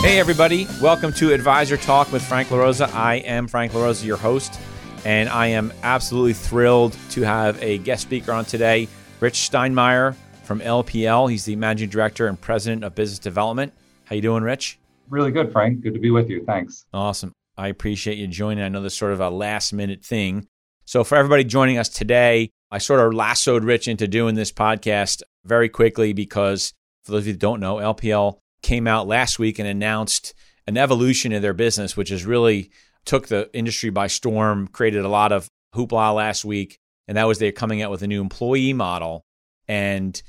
Hey, everybody. Welcome to Advisor Talk with Frank LaRosa. I am Frank LaRosa, your host, and I am absolutely thrilled to have a guest speaker on today, Rich Steinmeier from LPL. He's the Managing Director and President of Business Development. How you doing, Rich? Really good, Frank. Good to be with you. Thanks. Awesome. I appreciate you joining. I know this is sort of a last minute thing. So, for everybody joining us today, I sort of lassoed Rich into doing this podcast very quickly because, for those of you that don't know, LPL came out last week and announced an evolution in their business, which has really took the industry by storm, created a lot of hoopla last week. And that was they're coming out with a new employee model. And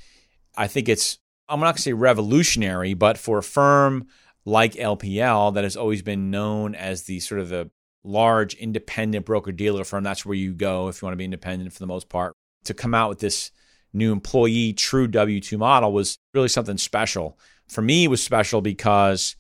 I think it's, I'm not going to say revolutionary, but for a firm like LPL that has always been known as the sort of the large independent broker dealer firm, that's where you go if you want to be independent for the most part, to come out with this new employee true W 2 model was really something special for me was special because,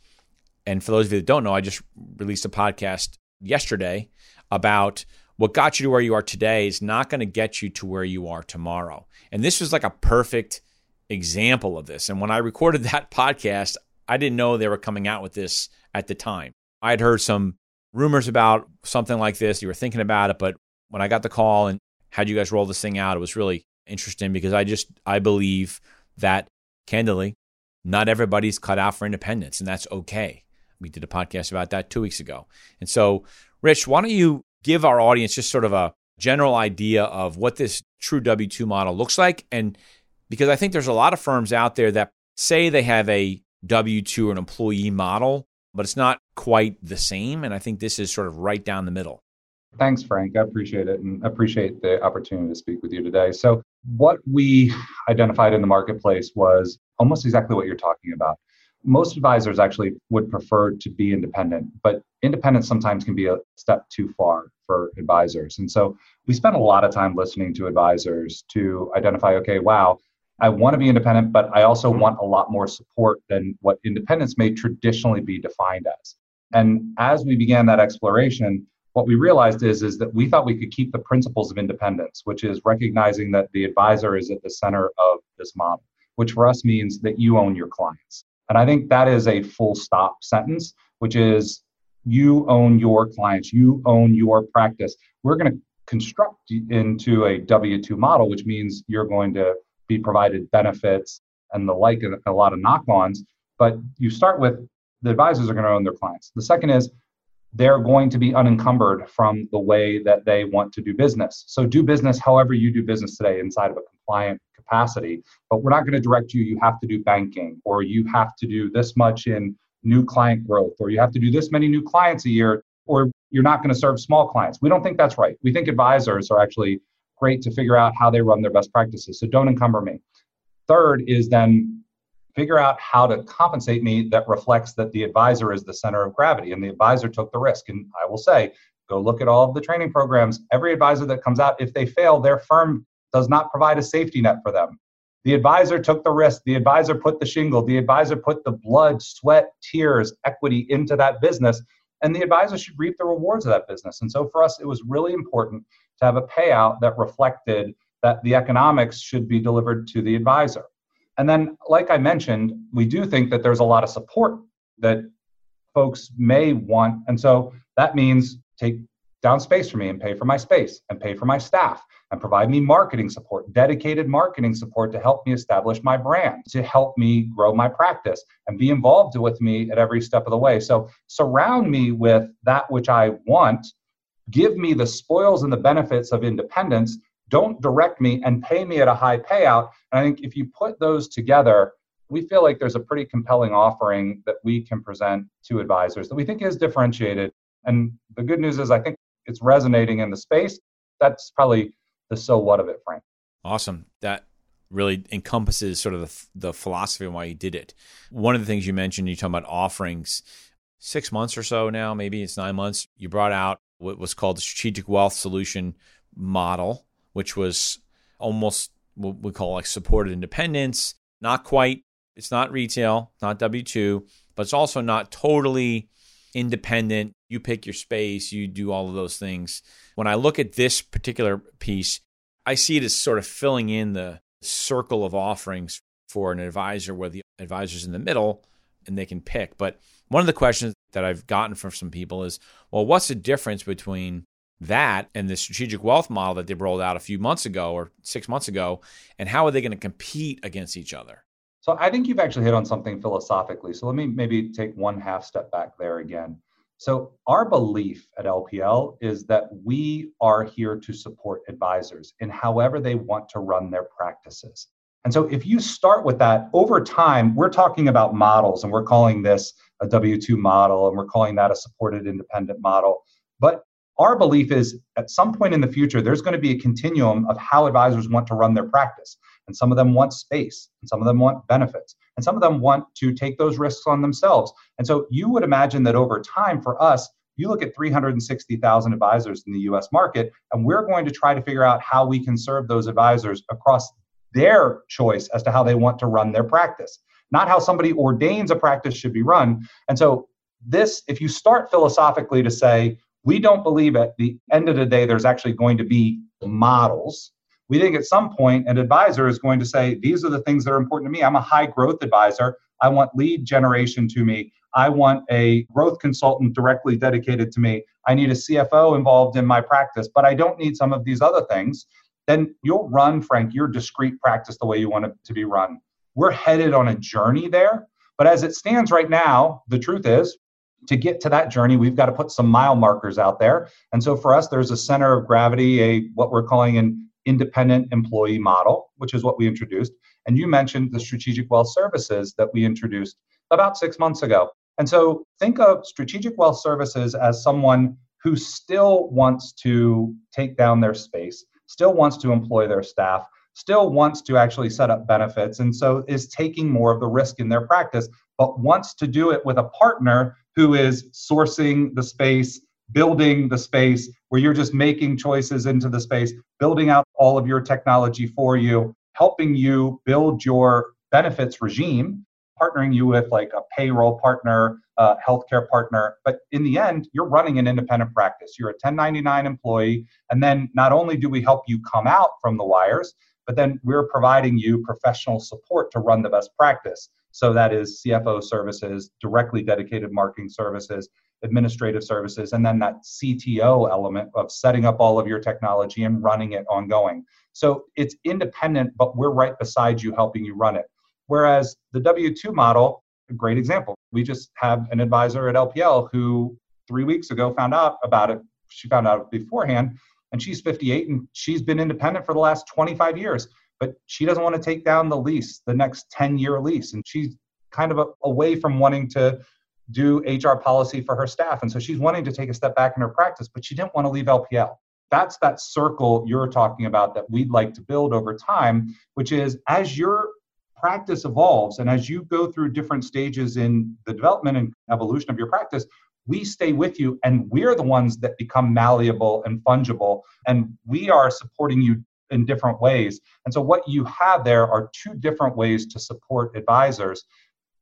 and for those of you that don't know, I just released a podcast yesterday about what got you to where you are today is not going to get you to where you are tomorrow. And this was like a perfect example of this. And when I recorded that podcast, I didn't know they were coming out with this at the time. I had heard some rumors about something like this. You were thinking about it, but when I got the call and had you guys roll this thing out, it was really interesting because I just I believe that candidly not everybody's cut out for independence, and that's okay. We did a podcast about that two weeks ago. And so, Rich, why don't you give our audience just sort of a general idea of what this true W 2 model looks like? And because I think there's a lot of firms out there that say they have a W 2 or an employee model, but it's not quite the same. And I think this is sort of right down the middle. Thanks, Frank. I appreciate it and appreciate the opportunity to speak with you today. So, what we identified in the marketplace was almost exactly what you're talking about. Most advisors actually would prefer to be independent, but independence sometimes can be a step too far for advisors. And so we spent a lot of time listening to advisors to identify okay, wow, I want to be independent, but I also want a lot more support than what independence may traditionally be defined as. And as we began that exploration, what we realized is, is that we thought we could keep the principles of independence, which is recognizing that the advisor is at the center of this model which for us means that you own your clients. And I think that is a full stop sentence, which is you own your clients, you own your practice. We're going to construct into a W 2 model, which means you're going to be provided benefits and the like, and a lot of knock ons. But you start with the advisors are going to own their clients. The second is they're going to be unencumbered from the way that they want to do business. So do business however you do business today inside of a compliant capacity, but we're not going to direct you, you have to do banking, or you have to do this much in new client growth, or you have to do this many new clients a year, or you're not going to serve small clients. We don't think that's right. We think advisors are actually great to figure out how they run their best practices. So don't encumber me. Third is then figure out how to compensate me that reflects that the advisor is the center of gravity and the advisor took the risk. And I will say, go look at all of the training programs. Every advisor that comes out, if they fail, their firm does not provide a safety net for them. The advisor took the risk. The advisor put the shingle. The advisor put the blood, sweat, tears, equity into that business. And the advisor should reap the rewards of that business. And so for us, it was really important to have a payout that reflected that the economics should be delivered to the advisor. And then, like I mentioned, we do think that there's a lot of support that folks may want. And so that means take down space for me and pay for my space and pay for my staff and provide me marketing support, dedicated marketing support to help me establish my brand, to help me grow my practice and be involved with me at every step of the way. So surround me with that which I want, give me the spoils and the benefits of independence, don't direct me and pay me at a high payout. And I think if you put those together, we feel like there's a pretty compelling offering that we can present to advisors that we think is differentiated. And the good news is, I think it's resonating in the space. That's probably the so what of it, Frank. Awesome. That really encompasses sort of the, the philosophy and why you did it. One of the things you mentioned, you talk about offerings. six months or so now, maybe it's nine months, you brought out what was called the strategic wealth solution model, which was almost what we call like supported independence. Not quite, it's not retail, not W 2, but it's also not totally independent. You pick your space, you do all of those things. When I look at this particular piece, I see it as sort of filling in the circle of offerings for an advisor where the advisor's in the middle and they can pick. But one of the questions that I've gotten from some people is, well, what's the difference between that and the strategic wealth model that they rolled out a few months ago or six months ago, and how are they going to compete against each other? So I think you've actually hit on something philosophically. So let me maybe take one half step back there again. So our belief at LPL is that we are here to support advisors in however they want to run their practices. And so if you start with that over time, we're talking about models and we're calling this a W 2 model and we're calling that a supported independent model. But our belief is at some point in the future, there's going to be a continuum of how advisors want to run their practice. And some of them want space, and some of them want benefits, and some of them want to take those risks on themselves. And so you would imagine that over time for us, you look at 360,000 advisors in the US market, and we're going to try to figure out how we can serve those advisors across their choice as to how they want to run their practice, not how somebody ordains a practice should be run. And so, this, if you start philosophically to say, we don't believe at the end of the day there's actually going to be models. We think at some point an advisor is going to say, These are the things that are important to me. I'm a high growth advisor. I want lead generation to me. I want a growth consultant directly dedicated to me. I need a CFO involved in my practice, but I don't need some of these other things then you'll run, Frank, your discrete practice the way you want it to be run. We're headed on a journey there. But as it stands right now, the truth is, to get to that journey, we've got to put some mile markers out there. And so for us, there's a center of gravity, a what we're calling an independent employee model, which is what we introduced. And you mentioned the strategic wealth services that we introduced about six months ago. And so think of strategic wealth services as someone who still wants to take down their space, still wants to employ their staff, still wants to actually set up benefits, and so is taking more of the risk in their practice, but wants to do it with a partner who is sourcing the space, building the space, where you're just making choices into the space, building out all of your technology for you, helping you build your benefits regime partnering you with like a payroll partner, a healthcare partner. But in the end, you're running an independent practice. You're a 1099 employee. And then not only do we help you come out from the wires, but then we're providing you professional support to run the best practice. So that is CFO services, directly dedicated marketing services, administrative services, and then that CTO element of setting up all of your technology and running it ongoing. So it's independent, but we're right beside you helping you run it. Whereas the W 2 model, a great example, we just have an advisor at LPL who three weeks ago found out about it. She found out beforehand, and she's 58 and she's been independent for the last 25 years. But she doesn't want to take down the lease, the next 10 year lease. And she's kind of a, away from wanting to do HR policy for her staff. And so she's wanting to take a step back in her practice, but she didn't want to leave LPL. That's that circle you're talking about that we'd like to build over time, which is as you're practice evolves and as you go through different stages in the development and evolution of your practice we stay with you and we're the ones that become malleable and fungible and we are supporting you in different ways and so what you have there are two different ways to support advisors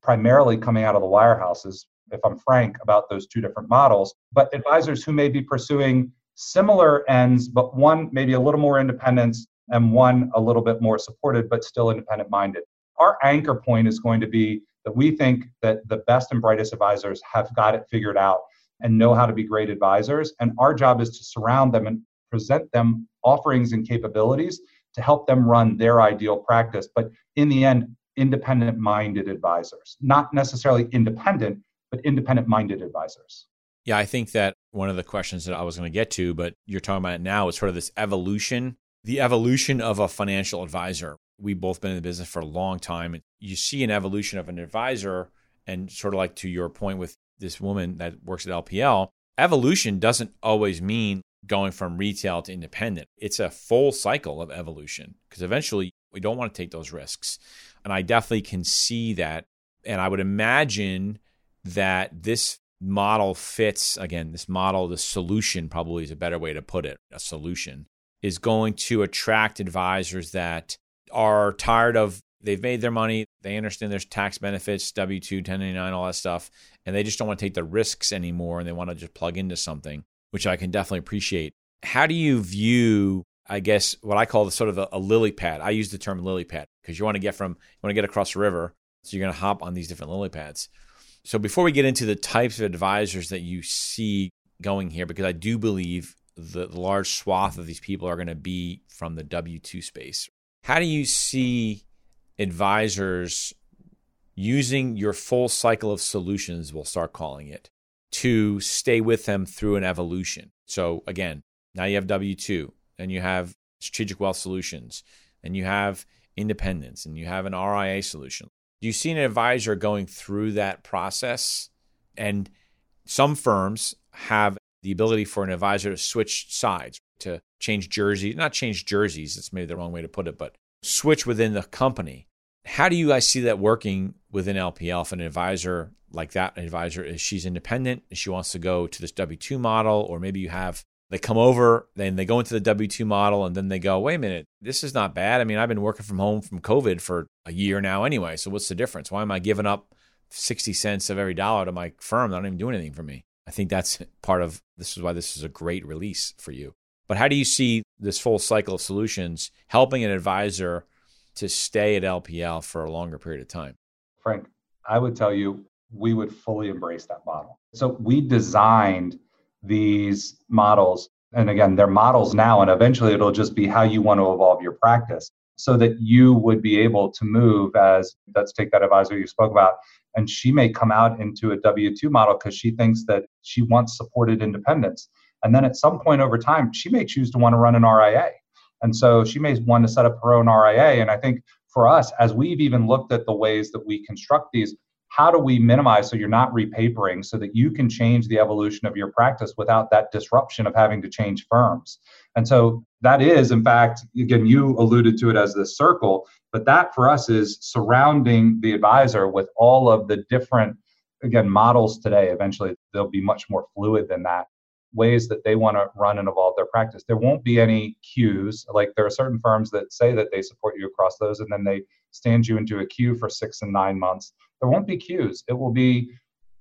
primarily coming out of the wirehouses if i'm frank about those two different models but advisors who may be pursuing similar ends but one maybe a little more independence and one a little bit more supported but still independent minded our anchor point is going to be that we think that the best and brightest advisors have got it figured out and know how to be great advisors. And our job is to surround them and present them offerings and capabilities to help them run their ideal practice. But in the end, independent minded advisors, not necessarily independent, but independent minded advisors. Yeah, I think that one of the questions that I was going to get to, but you're talking about it now, is sort of this evolution, the evolution of a financial advisor we've both been in the business for a long time. You see an evolution of an advisor, and sort of like to your point with this woman that works at LPL, evolution doesn't always mean going from retail to independent. It's a full cycle of evolution because eventually we don't want to take those risks. And I definitely can see that. And I would imagine that this model fits, again, this model, the solution probably is a better way to put it, a solution, is going to attract advisors that are tired of they've made their money, they understand there's tax benefits, W 2, 1099, all that stuff, and they just don't want to take the risks anymore and they want to just plug into something, which I can definitely appreciate. How do you view, I guess, what I call the sort of a, a lily pad? I use the term lily pad because you want to get from, you want to get across the river, so you're going to hop on these different lily pads. So before we get into the types of advisors that you see going here, because I do believe the, the large swath of these people are going to be from the W 2 space. How do you see advisors using your full cycle of solutions, we'll start calling it, to stay with them through an evolution? So again, now you have W 2, and you have strategic wealth solutions, and you have independence, and you have an RIA solution. Do you see an advisor going through that process? And some firms have the ability for an advisor to switch sides, to change jerseys, not change jerseys, that's maybe the wrong way to put it, but switch within the company. How do you guys see that working within LPL if an advisor like that advisor is she's independent, she wants to go to this W 2 model, or maybe you have they come over, then they go into the W 2 model, and then they go, wait a minute, this is not bad. I mean, I've been working from home from COVID for a year now anyway. So what's the difference? Why am I giving up 60 cents of every dollar to my firm? They don't even do anything for me. I think that's part of this is why this is a great release for you. But how do you see this full cycle of solutions helping an advisor to stay at LPL for a longer period of time? Frank, I would tell you we would fully embrace that model. So we designed these models. And again, they're models now, and eventually it'll just be how you want to evolve your practice so that you would be able to move as let's take that advisor you spoke about and she may come out into a w2 model because she thinks that she wants supported independence and then at some point over time she may choose to want to run an ria and so she may want to set up her own ria and i think for us as we've even looked at the ways that we construct these how do we minimize so you're not repapering so that you can change the evolution of your practice without that disruption of having to change firms? And so that is in fact again you alluded to it as this circle but that for us is surrounding the advisor with all of the different again models today. Eventually they'll be much more fluid than that ways that they want to run and evolve their practice. There won't be any queues like there are certain firms that say that they support you across those and then they stand you into a queue for six and nine months there won't be queues. It will be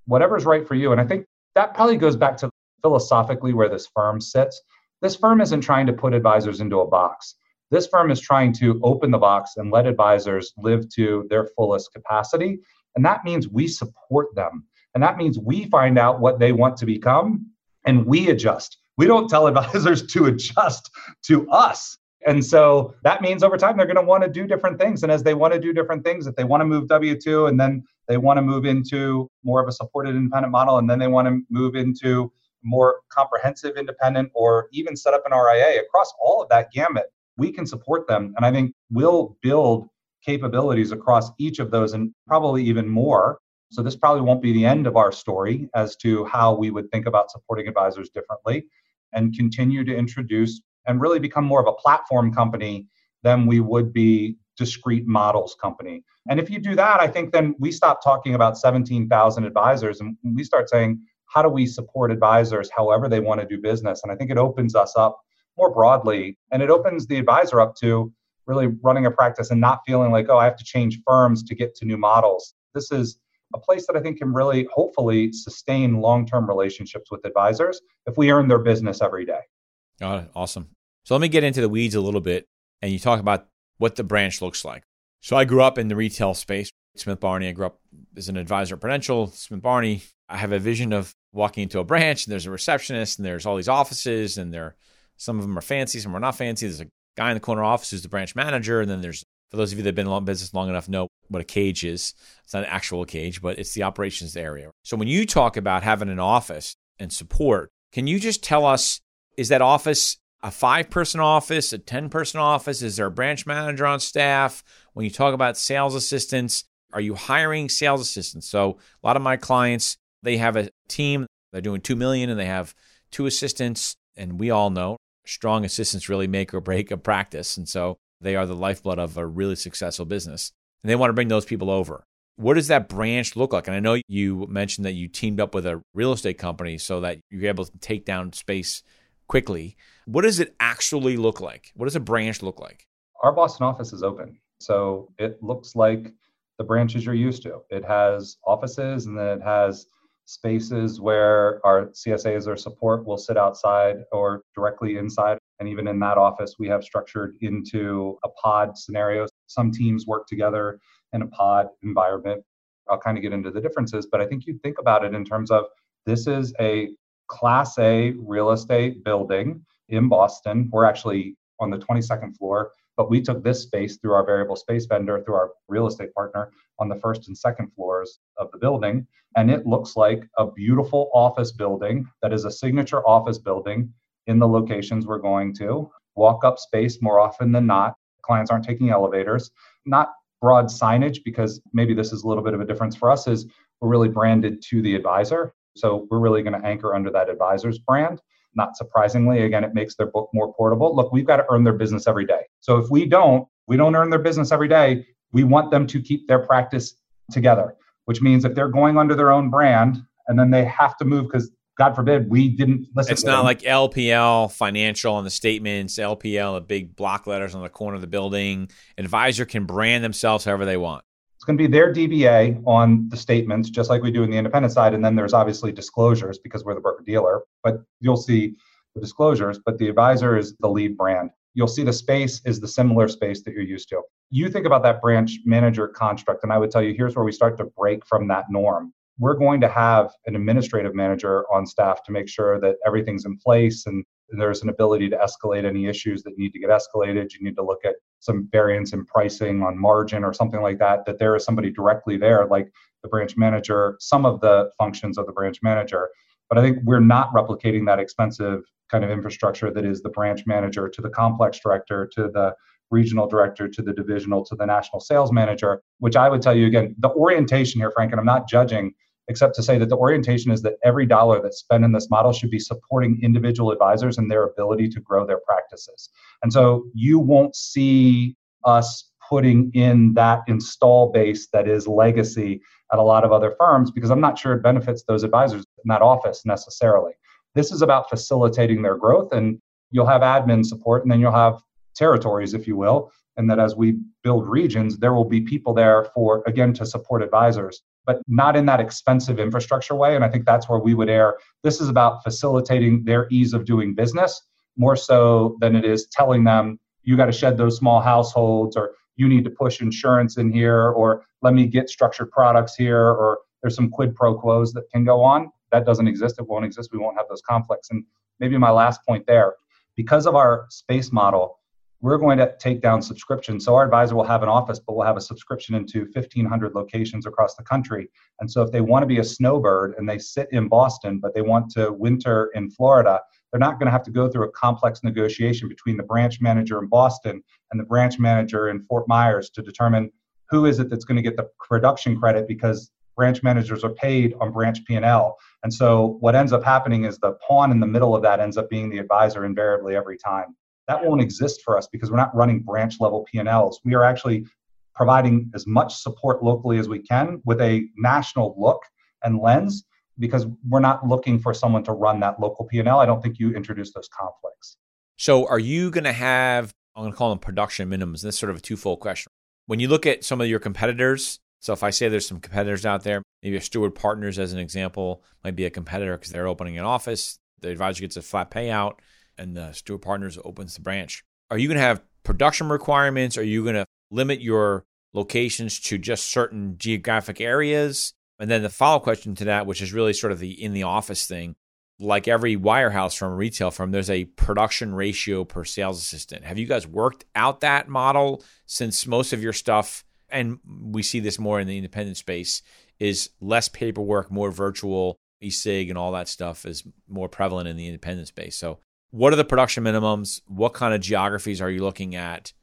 whatever's right for you. And I think that probably goes back to philosophically where this firm sits. This firm isn't trying to put advisors into a box. This firm is trying to open the box and let advisors live to their fullest capacity. And that means we support them. And that means we find out what they want to become and we adjust. We don't tell advisors to adjust to us. And so that means over time they're going to want to do different things. And as they want to do different things, if they want to move W 2 and then they want to move into more of a supported independent model, and then they want to move into more comprehensive independent or even set up an RIA across all of that gamut, we can support them. And I think we'll build capabilities across each of those and probably even more. So this probably won't be the end of our story as to how we would think about supporting advisors differently and continue to introduce and really become more of a platform company than we would be discrete models company. And if you do that, I think then we stop talking about 17,000 advisors and we start saying, how do we support advisors however they want to do business? And I think it opens us up more broadly and it opens the advisor up to really running a practice and not feeling like, oh, I have to change firms to get to new models. This is a place that I think can really hopefully sustain long term relationships with advisors if we earn their business every day. Got it. Awesome. So let me get into the weeds a little bit and you talk about what the branch looks like. So I grew up in the retail space, Smith Barney. I grew up as an advisor at Prudential, Smith Barney. I have a vision of walking into a branch and there's a receptionist and there's all these offices and there some of them are fancy, some are not fancy. There's a guy in the corner office who's the branch manager, and then there's for those of you that have been in business long enough know what a cage is. It's not an actual cage, but it's the operations area. So when you talk about having an office and support, can you just tell us is that office a five person office, a 10 person office? Is there a branch manager on staff? When you talk about sales assistants, are you hiring sales assistants? So a lot of my clients, they have a team, they're doing 2 million and they have two assistants. And we all know strong assistants really make or break a practice. And so they are the lifeblood of a really successful business. And they want to bring those people over. What does that branch look like? And I know you mentioned that you teamed up with a real estate company so that you're able to take down space quickly. What does it actually look like? What does a branch look like? Our Boston office is open. So it looks like the branches you're used to. It has offices and then it has spaces where our CSAs or support will sit outside or directly inside. And even in that office, we have structured into a pod scenario. Some teams work together in a pod environment. I'll kind of get into the differences, but I think you think about it in terms of this is a class A real estate building in Boston. We're actually on the 22nd floor, but we took this space through our variable space vendor, through our real estate partner on the first and second floors of the building. And it looks like a beautiful office building that is a signature office building in the locations we're going to. Walk up space more often than not. Clients aren't taking elevators. Not broad signage, because maybe this is a little bit of a difference for us, is we're really branded to the advisor. So we're really going to anchor under that advisor's brand. Not surprisingly, again, it makes their book more portable. Look, we've got to earn their business every day. So if we don't, we don't earn their business every day, we want them to keep their practice together, which means if they're going under their own brand and then they have to move because God forbid we didn't listen. It's not them. like LPL financial on the statements, LPL, the big block letters on the corner of the building. Advisor can brand themselves however they want. Going to be their DBA on the statements, just like we do in the independent side. And then there's obviously disclosures because we're the broker dealer, but you'll see the disclosures, but the advisor is the lead brand. You'll see the space is the similar space that you're used to. You think about that branch manager construct, and I would tell you here's where we start to break from that norm. We're going to have an administrative manager on staff to make sure that everything's in place and there's an ability to escalate any issues that need to get escalated. You need to look at some variance in pricing on margin or something like that, that there is somebody directly there, like the branch manager, some of the functions of the branch manager. But I think we're not replicating that expensive kind of infrastructure that is the branch manager to the complex director to the regional director to the divisional to the national sales manager, which I would tell you again, the orientation here, Frank, and I'm not judging except to say that the orientation is that every dollar that's spent in this model should be supporting individual advisors and their ability to grow their practices. And so you won't see us putting in that install base that is legacy at a lot of other firms because I'm not sure it benefits those advisors in that office necessarily. This is about facilitating their growth and you'll have admin support and then you'll have territories, if you will. And that as we build regions, there will be people there for, again, to support advisors but not in that expensive infrastructure way. And I think that's where we would err. This is about facilitating their ease of doing business more so than it is telling them, you got to shed those small households or you need to push insurance in here or let me get structured products here or there's some quid pro quos that can go on. That doesn't exist. It won't exist. We won't have those conflicts. And maybe my last point there because of our space model, we're going to take down subscriptions. So our advisor will have an office, but we'll have a subscription into 1,500 locations across the country. And so if they want to be a snowbird and they sit in Boston, but they want to winter in Florida, they're not going to have to go through a complex negotiation between the branch manager in Boston and the branch manager in Fort Myers to determine who is it that's going to get the production credit because branch managers are paid on branch P&L. And so what ends up happening is the pawn in the middle of that ends up being the advisor invariably every time that won't exist for us because we're not running branch level P&Ls. We are actually providing as much support locally as we can with a national look and lens because we're not looking for someone to run that local P&L. I don't think you introduce those conflicts. So are you going to have I'm going to call them production minimums. This is sort of a twofold question. When you look at some of your competitors, so if I say there's some competitors out there, maybe a Steward Partners as an example might be a competitor because they're opening an office, the advisor gets a flat payout and uh, the Steward Partners opens the branch. Are you going to have production requirements? Are you going to limit your locations to just certain geographic areas? And then the follow question to that, which is really sort of the in the office thing, like every wirehouse from a retail firm, there's a production ratio per sales assistant. Have you guys worked out that model since most of your stuff, and we see this more in the independent space, is less paperwork, more virtual, e-sig and all that stuff is more prevalent in the independent space. So what are the production minimums? What kind of geographies are you looking at?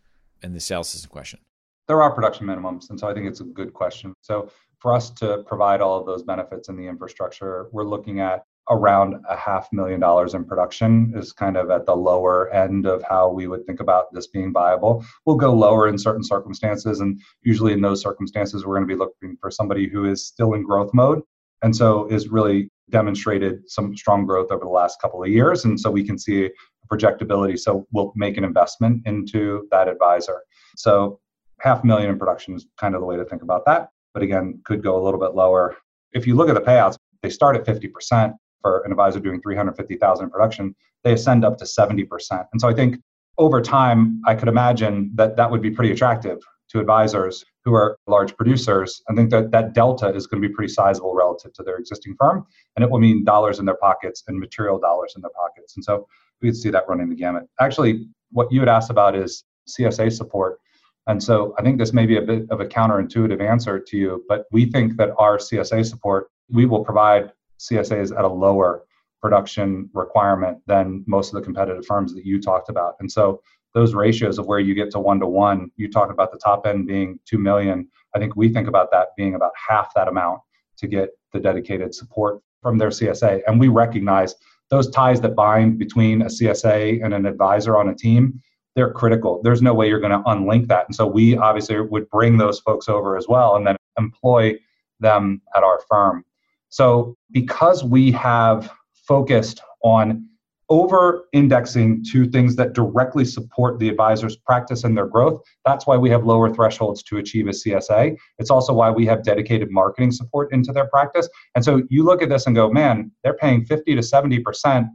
in the sales system question. There are production minimums, and so I think it's a good question. So for us to provide all of those benefits in the infrastructure, we're looking at around a half million dollars in production is kind of at the lower end of how we would think about this being viable. We'll go lower in certain circumstances, and usually in those circumstances, we're going to be looking for somebody who is still in growth mode and so is really demonstrated some strong growth over the last couple of years, and so we can see projectability. So we'll make an investment into that advisor. So half a million in production is kind of the way to think about that. But again, could go a little bit lower. If you look at the payouts, they start at 50% for an advisor doing 350,000 in production. They ascend up to 70%. And so I think over time, I could imagine that that would be pretty attractive to advisors who are large producers. I think that that delta is going to be pretty sizable relative to their existing firm, and it will mean dollars in their pockets and material dollars in their pockets. And so we could see that running the gamut. Actually, what you had asked about is CSA support. And so I think this may be a bit of a counterintuitive answer to you, but we think that our CSA support, we will provide CSAs at a lower production requirement than most of the competitive firms that you talked about. And so those ratios of where you get to one to one, you talked about the top end being 2 million. I think we think about that being about half that amount to get the dedicated support from their CSA. And we recognize those ties that bind between a CSA and an advisor on a team, they're critical. There's no way you're going to unlink that. And so we obviously would bring those folks over as well and then employ them at our firm. So because we have focused on over indexing to things that directly support the advisor's practice and their growth. That's why we have lower thresholds to achieve a CSA. It's also why we have dedicated marketing support into their practice. And so you look at this and go, man, they're paying 50 to 70%.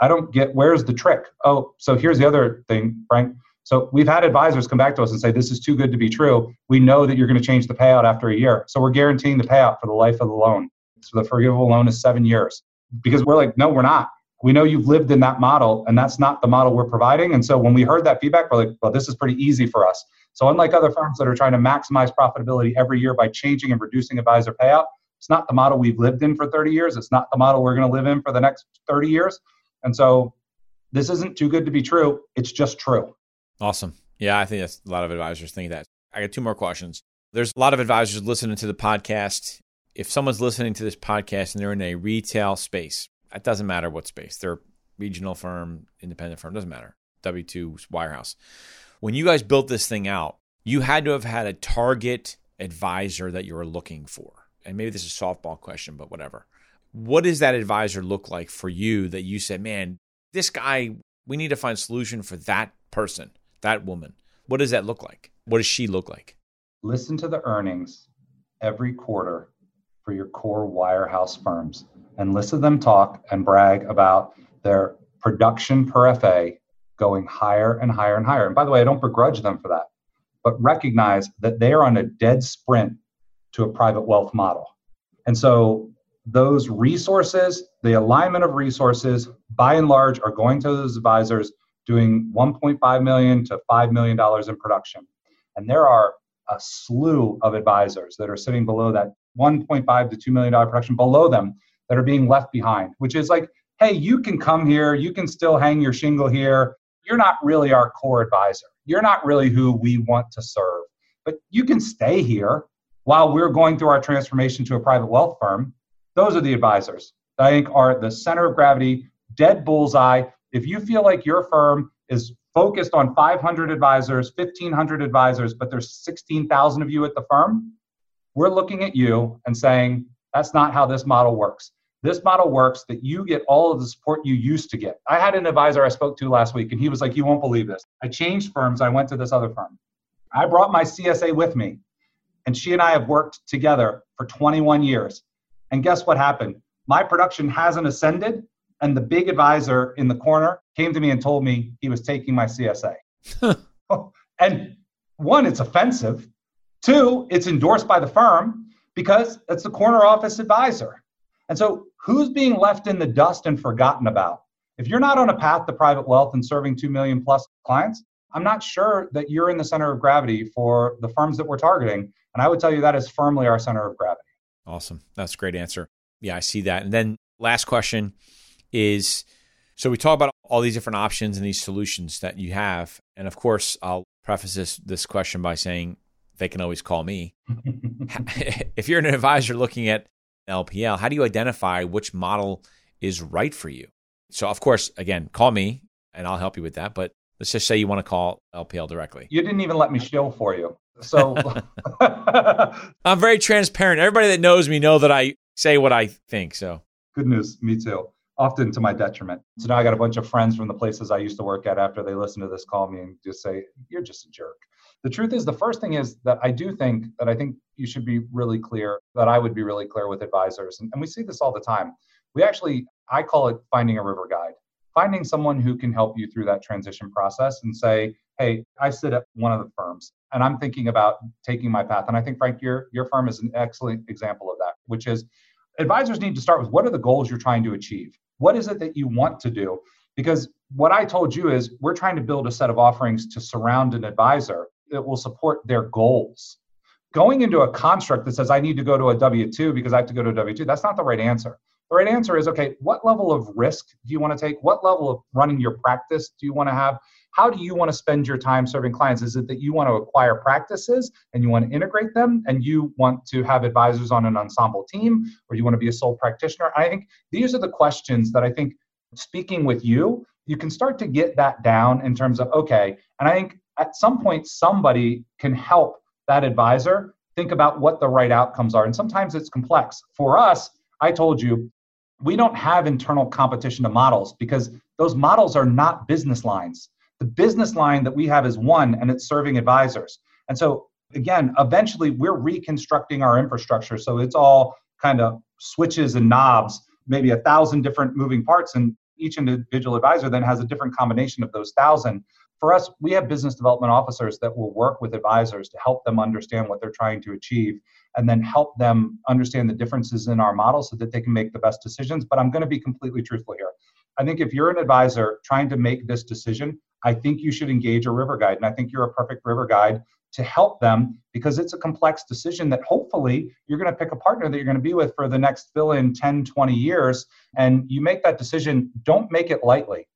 I don't get where's the trick? Oh, so here's the other thing, Frank. So we've had advisors come back to us and say, this is too good to be true. We know that you're going to change the payout after a year. So we're guaranteeing the payout for the life of the loan. So the forgivable loan is seven years. Because we're like, no, we're not we know you've lived in that model and that's not the model we're providing. And so when we heard that feedback we're like well this is pretty easy for us. So unlike other firms that are trying to maximize profitability every year by changing and reducing advisor payout it's not the model we've lived in for 30 years. It's not the model we're going to live in for the next 30 years. And so this isn't too good to be true. It's just true. Awesome. Yeah i think that's a lot of advisors think that. I got two more questions. There's a lot of advisors listening to the podcast. If someone's listening to this podcast and they're in a retail space it doesn't matter what space. They're regional firm, independent firm, doesn't matter. W2 wirehouse. When you guys built this thing out, you had to have had a target advisor that you were looking for. And maybe this is a softball question, but whatever. What does that advisor look like for you that you said, man, this guy, we need to find a solution for that person, that woman? What does that look like? What does she look like? Listen to the earnings every quarter for your core wirehouse firms and listen to them talk and brag about their production per FA going higher and higher and higher. And by the way, I don't begrudge them for that, but recognize that they are on a dead sprint to a private wealth model. And so those resources, the alignment of resources, by and large, are going to those advisors doing 1.5 million to 5 million dollars in production. And there are a slew of advisors that are sitting below that 1.5 to 2 million dollar production below them that are being left behind, which is like, hey, you can come here, you can still hang your shingle here. You're not really our core advisor. You're not really who we want to serve, but you can stay here while we're going through our transformation to a private wealth firm. Those are the advisors I think are the center of gravity, dead bullseye. If you feel like your firm is focused on 500 advisors, 1,500 advisors, but there's 16,000 of you at the firm, we're looking at you and saying, that's not how this model works. This model works that you get all of the support you used to get. I had an advisor I spoke to last week, and he was like, You won't believe this. I changed firms. I went to this other firm. I brought my CSA with me, and she and I have worked together for 21 years. And guess what happened? My production hasn't ascended, and the big advisor in the corner came to me and told me he was taking my CSA. and one, it's offensive. Two, it's endorsed by the firm because it's the corner office advisor. And so, who's being left in the dust and forgotten about? If you're not on a path to private wealth and serving 2 million plus clients, I'm not sure that you're in the center of gravity for the firms that we're targeting. And I would tell you that is firmly our center of gravity. Awesome. That's a great answer. Yeah, I see that. And then, last question is so we talk about all these different options and these solutions that you have. And of course, I'll preface this, this question by saying they can always call me. if you're an advisor looking at LPL, how do you identify which model is right for you. So, of course, again, call me and I'll help you with that. But let's just say you want to call LPL directly. You didn't even let me shill for you. So I'm very transparent. Everybody that knows me know that I say what I think. So good news. Me too. Often to my detriment. So now I got a bunch of friends from the places I used to work at after they listen to this call me and just say, You're just a jerk. The truth is, the first thing is that I do think that I think you should be really clear, that I would be really clear with advisors. And, and we see this all the time. We actually, I call it finding a river guide, finding someone who can help you through that transition process and say, hey, I sit at one of the firms and I'm thinking about taking my path. And I think, Frank, your, your firm is an excellent example of that, which is advisors need to start with what are the goals you're trying to achieve? What is it that you want to do? Because what I told you is we're trying to build a set of offerings to surround an advisor that will support their goals. Going into a construct that says I need to go to a W 2 because I have to go to a W 2, that's not the right answer. The right answer is okay, what level of risk do you want to take? What level of running your practice do you want to have? How do you want to spend your time serving clients? Is it that you want to acquire practices and you want to integrate them and you want to have advisors on an ensemble team or you want to be a sole practitioner? I think these are the questions that I think speaking with you, you can start to get that down in terms of okay, and I think at some point somebody can help that advisor think about what the right outcomes are. And sometimes it's complex. For us, I told you we don't have internal competition to models because those models are not business lines. The business line that we have is one, and it's serving advisors. And so, again, eventually we're reconstructing our infrastructure. So it's all kind of switches and knobs, maybe a thousand different moving parts, and each individual advisor then has a different combination of those thousand. For us, we have business development officers that will work with advisors to help them understand what they're trying to achieve and then help them understand the differences in our model so that they can make the best decisions. But I'm going to be completely truthful here. I think if you're an advisor trying to make this decision, I think you should engage a river guide. And I think you're a perfect river guide to help them because it's a complex decision that hopefully you're going to pick a partner that you're going to be with for the next fill in 10, 20 years. And you make that decision, don't make it lightly.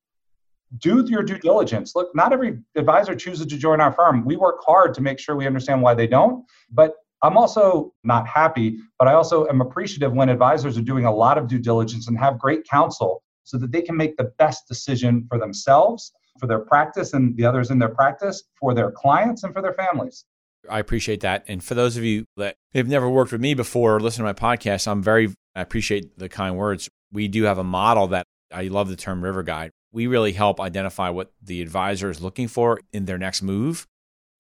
Do your due diligence. Look, not every advisor chooses to join our firm. We work hard to make sure we understand why they don't, but I'm also not happy, but I also am appreciative when advisors are doing a lot of due diligence and have great counsel so that they can make the best decision for themselves, for their practice and the others in their practice, for their clients and for their families. I appreciate that. And for those of you that have never worked with me before or listened to my podcast, I'm very, I appreciate the kind words. We do have a model that I love the term river guide. We really help identify what the advisor is looking for in their next move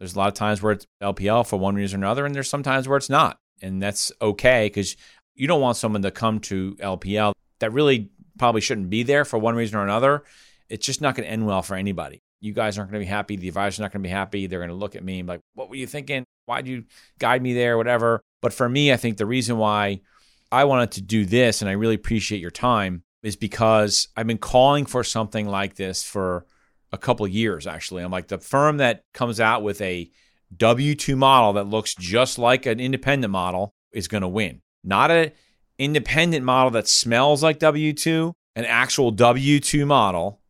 there's a lot of times where it's LPL for one reason or another, and there's some times where it's not. And that's okay because you don't want someone to come to LPL that really probably shouldn't be there for one reason or another. It's just not going to end well for anybody. You guys aren't going to be happy. The advisor's not going to be happy. They're going to look at me and be like, what were you thinking? Why'd you guide me there? Whatever. But for me, I think the reason why I wanted to do this, and I really appreciate your time, is because I've been calling for something like this for a couple years actually. I'm like the firm that comes out with a W two model that looks just like an independent model is going to win. Not an independent model that smells like W two, an actual W two model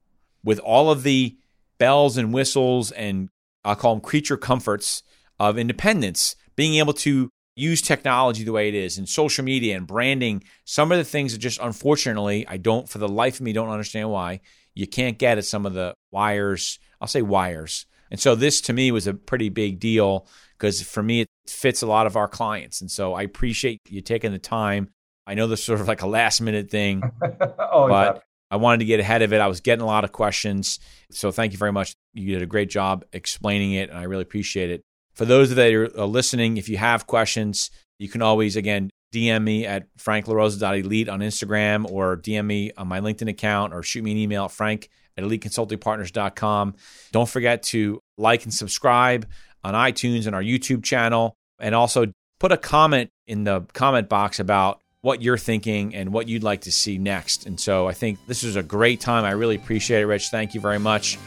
with all of the bells and whistles and I'll call them creature comforts of independence, being able to use technology the way it is and social media and branding. Some of the things that just unfortunately I don't, for the life of me, don't understand why you can't get at some of the wires. I'll say wires. And so this to me was a pretty big deal because for me, it fits a lot of our clients. And so I appreciate you taking the time. I know this is sort of like a last minute thing, oh, but yeah. I wanted to get ahead of it. I was getting a lot of questions. So thank you very much. You did a great job explaining it, and I really appreciate it. For those of that are uh, listening, if you have questions, you can always, again, DM me at franklarosa.elite on Instagram or DM me on my LinkedIn account or shoot me an email at frank at eliteconsultingpartners.com. Don't forget to like and subscribe on iTunes and our YouTube channel. And also put a comment in the comment box about what you're thinking and what you'd like to see next. And so I think this is a great time. I really appreciate it, Rich. Thank you very much.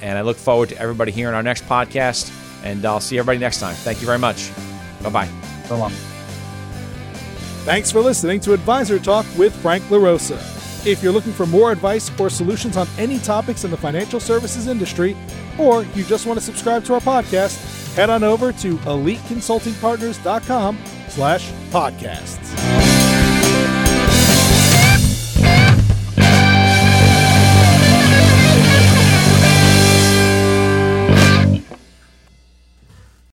And I look forward to everybody here in our next podcast. And I'll see everybody next time. Thank you very much. Bye bye. So long. Thanks for listening to Advisor Talk with Frank LaRosa. If you're looking for more advice or solutions on any topics in the financial services industry, or you just want to subscribe to our podcast, head on over to eliteconsultingpartners.com slash podcasts.